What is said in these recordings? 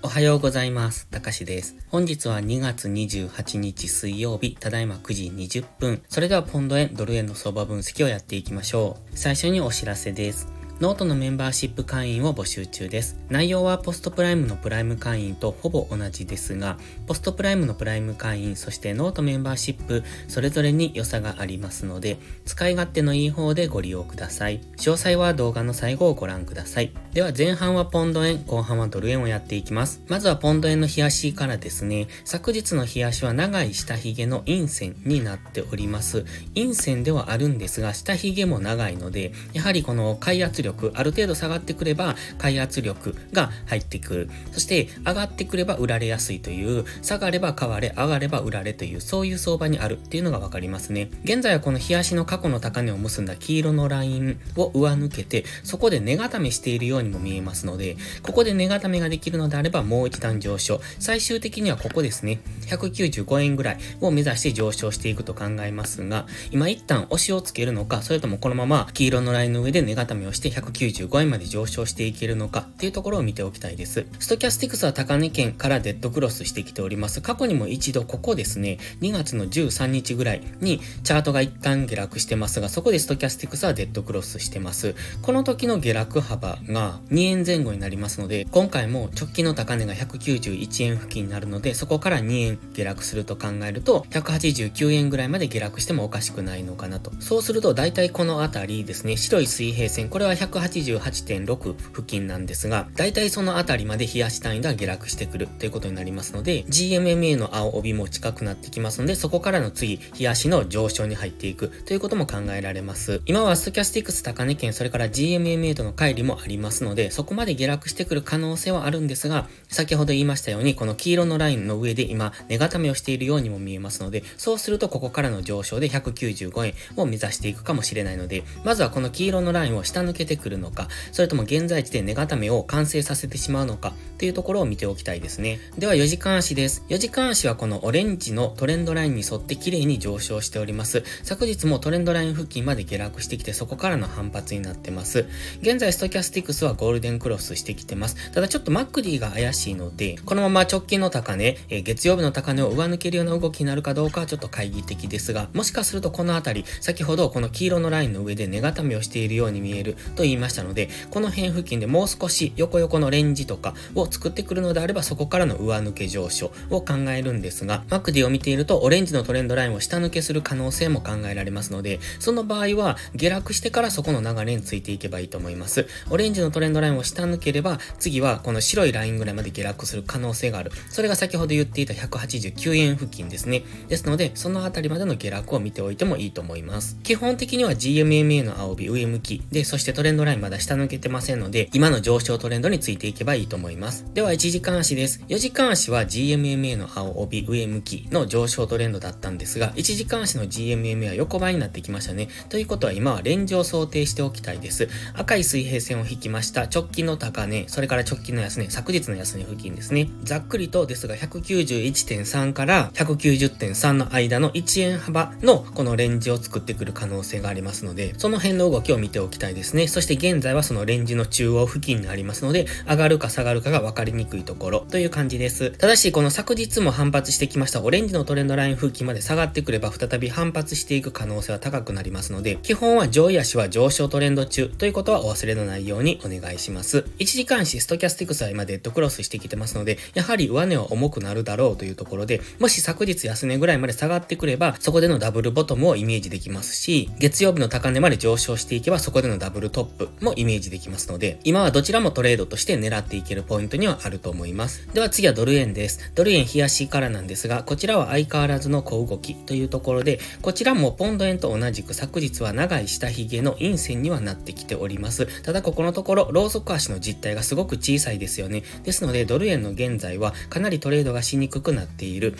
おはようございます。たかしです。本日は2月28日水曜日、ただいま9時20分。それではポンド円、ドル円の相場分析をやっていきましょう。最初にお知らせです。ノートのメンバーシップ会員を募集中です。内容はポストプライムのプライム会員とほぼ同じですが、ポストプライムのプライム会員、そしてノートメンバーシップ、それぞれに良さがありますので、使い勝手のいい方でご利用ください。詳細は動画の最後をご覧ください。では前半はポンド円、後半はドル円をやっていきます。まずはポンド円の日足からですね、昨日の日足は長い下髭の陰線になっております。陰線ではあるんですが、下髭も長いので、やはりこの買い圧力、ある程度下がってくれば、買い圧力が入ってくる。そして上がってくれば売られやすいという、下がれば買われ、上がれば売られという、そういう相場にあるっていうのがわかりますね。現在はこの冷やしの過去の高値を結んだ黄色のラインを上抜けて、そこで値固めしているようににも見えますので、ここで値固めができるのであればもう一段上昇。最終的にはここですね、195円ぐらいを目指して上昇していくと考えますが、今一旦押しをつけるのか、それともこのまま黄色のラインの上で値固めをして195円まで上昇していけるのかっていうところを見ておきたいです。ストキャスティクスは高値圏からデッドクロスしてきております。過去にも一度ここですね、2月の13日ぐらいにチャートが一旦下落してますが、そこでストキャスティクスはデッドクロスしてます。この時の下落幅が2円前後になりますので、今回も直近の高値が191円付近になるので、そこから2円下落すると考えると、189円ぐらいまで下落してもおかしくないのかなと。そうすると、大体このあたりですね、白い水平線、これは188.6付近なんですが、大体そのあたりまで冷やし単位が下落してくるということになりますので、GMMA の青帯も近くなってきますので、そこからの次、冷やしの上昇に入っていくということも考えられます。今はストキャスティックス高値圏、それから GMMA との乖離もありますので、そこまで下落してくる可能性はあるんですが、先ほど言いましたように、この黄色のラインの上で今、値固めをしているようにも見えますので、そうするとここからの上昇で195円を目指していくかもしれないので、まずはこの黄色のラインを下抜けてくるのか、それとも現在地で値固めを完成させてしまうのか、っていうところを見ておきたいですね。では4時間足です。4時間足はこのオレンジのトレンドラインに沿って綺麗に上昇しております。昨日もトレンドライン付近まで下落してきてそこからの反発になってます。現在ストキャスティクスはゴールデンクロスしてきてます。ただちょっと MACD が怪しいので、このまま直近の高値、え、月曜日の高値を上抜けるような動きになるかどうかはちょっと懐疑的ですが、もしかするとこのあたり、先ほどこの黄色のラインの上で値固めをしているように見えると言いましたので、この辺付近でもう少し横横のレンジとかを作ってくるのであれば、そこからの上抜け上昇を考えるんですが、 MACD を見ていると、オレンジのトレンドラインを下抜けする可能性も考えられますので、その場合は、下落してからそこの流れについていけばいいと思います。オレンジのトレンドラインを下抜ければ、次はこの白いラインぐらいまで下落する可能性がある。それが先ほど言っていた189円付近ですね。ですので、そのあたりまでの下落を見ておいてもいいと思います。基本的には GMMA の青帯上向きで、そしてトレンドラインまだ下抜けてませんので、今の上昇トレンドについていけばいいと思います。では、1時間足です。4時間足は GMMA の青帯上向きの上昇トレンドだったんですが、1時間足の GMMA は横ばいになってきましたね。ということは今はレンジを想定しておきたいです。赤い水平線を引きました。直近の高値、それから直近の安値、昨日の安値付近ですね。ざっくりとですが、191.3から190.3の間の1円幅のこのレンジを作ってくる可能性がありますので、その辺の動きを見ておきたいですね。そして現在はそのレンジの中央付近にありますので、上がるか下がるかが分かりにくいところという感じです。ただし、この昨日も反発してきましたオレンジのトレンドライン付近まで下がってくれば再び反発していく可能性は高くなりますので、基本は上位足は上昇トレンド中ということはお忘れのないようにお願いします。1時間足ストキャスティクスは今デッドクロスしてきてますので、やはり上値は重くなるだろうというところで、もし昨日安値ぐらいまで下がってくれば、そこでのダブルボトムをイメージできますし、月曜日の高値まで上昇していけば、そこでのダブルトップもイメージできますので、今はどちらもトレードとして狙っていけるポイントにはあると思います。では次はドル円です。ドル円冷やしからなんですが、こちらは相変わらずの小動きというところで、こちらもポンド円と同じく昨日は長い下髭の陰線にはなってきております。ただここのところ、ローソク足の実態がすごく小さいですよね。ですので、ドル円の現在はかなりトレードがしにくくなっている。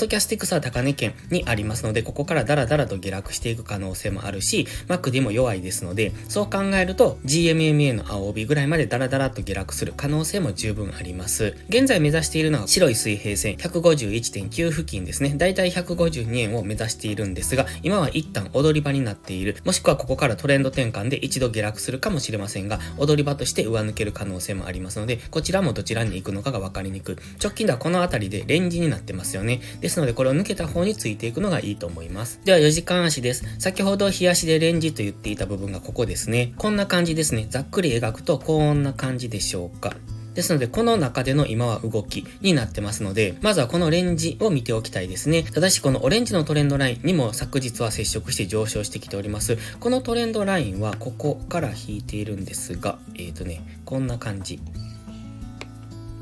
ストキャスティクスは高値圏にありますので、ここからダラダラと下落していく可能性もあるし、MACD も弱いですので、そう考えると GMMA の青帯ぐらいまでダラダラと下落する可能性も十分あります。現在目指しているのは白い水平線151.9付近ですね。だいたい152円を目指しているんですが、今は一旦踊り場になっている。もしくはここからトレンド転換で一度下落するかもしれませんが、踊り場として上抜ける可能性もありますので、こちらもどちらに行くのかが分かりにくい。直近ではこの辺りでレンジになってますよね。でですのでこれを抜けた方についていくのがいいと思います。では4時間足です。先ほど日足でレンジと言っていた部分がここですね。こんな感じですね。ざっくり描くとこんな感じでしょうか。ですので、この中での今は動きになってますので、まずはこのレンジを見ておきたいですね。ただし、このオレンジのトレンドラインにも昨日は接触して上昇してきております。このトレンドラインはここから引いているんですが、えっ、ー、とね、こんな感じ。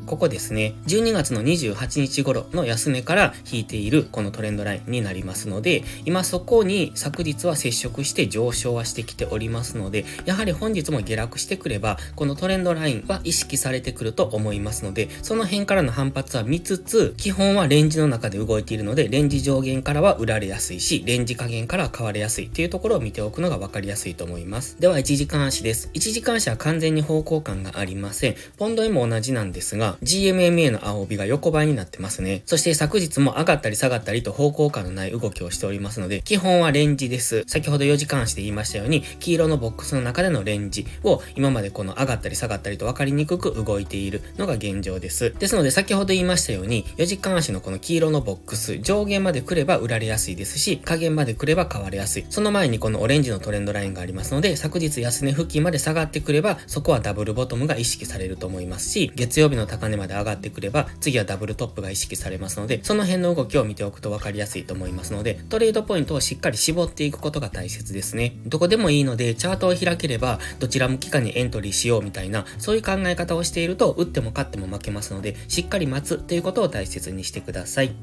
ここですね、12月の28日頃の安値から引いているこのトレンドラインになりますので、今そこに昨日は接触して上昇はしてきておりますので、やはり本日も下落してくれば、このトレンドラインは意識されてくると思いますので、その辺からの反発は見つつ、基本はレンジの中で動いているので、レンジ上限からは売られやすいし、レンジ下限からは買われやすいっていうところを見ておくのが分かりやすいと思います。では、1時間足です。1時間足は完全に方向感がありません。ポンド円も同じなんですが、GMMA の青帯が横ばいになってますね。そして昨日も上がったり下がったりと方向感のない動きをしておりますので、基本はレンジです。先ほど4時間足で言いましたように、黄色のボックスの中でのレンジを今までこの上がったり下がったりと分かりにくく動いているのが現状です。ですので先ほど言いましたように、4時間足のこの黄色のボックス、上限まで来れば売られやすいですし、下限まで来れば買われやすい。その前にこのオレンジのトレンドラインがありますので、昨日安値付近まで下がってくれば、そこはダブルボトムが意識されると思いますし、月曜日の高値まで上がってくれば、次はダブルトップが意識されますので、その辺の動きを見ておくと分かりやすいと思いますので、トレードポイントをしっかり絞っていくことが大切ですね。どこでもいいので、チャートを開ければ、どちら向きかにエントリーしようみたいな、そういう考え方をしていると、打っても勝っても負けますので、しっかり待つということを大切にしてください。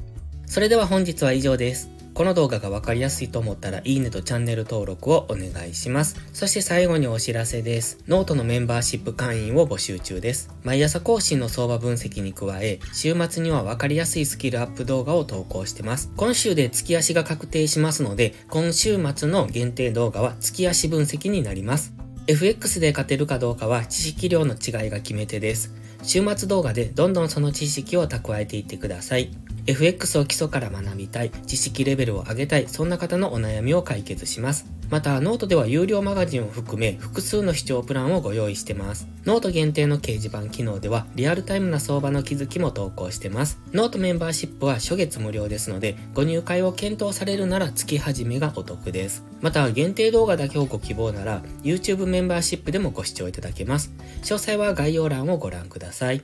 それでは本日は以上です。この動画がわかりやすいと思ったらいいねとチャンネル登録をお願いします。そして最後にお知らせです。ノートのメンバーシップ会員を募集中です。毎朝更新の相場分析に加え、週末にはわかりやすいスキルアップ動画を投稿してます。今週で月足が確定しますので、今週末の限定動画は月足分析になります。FX で勝てるかどうかは知識量の違いが決め手です。週末動画でどんどんその知識を蓄えていってください。FX を基礎から学びたい、知識レベルを上げたい、そんな方のお悩みを解決します。また、ノートでは有料マガジンを含め複数の視聴プランをご用意してます。ノート限定の掲示板機能ではリアルタイムな相場の気づきも投稿してます。ノートメンバーシップは初月無料ですので、ご入会を検討されるなら月始めがお得です。また、限定動画だけをご希望なら YouTube メンバーシップでもご視聴いただけます。詳細は概要欄をご覧ください。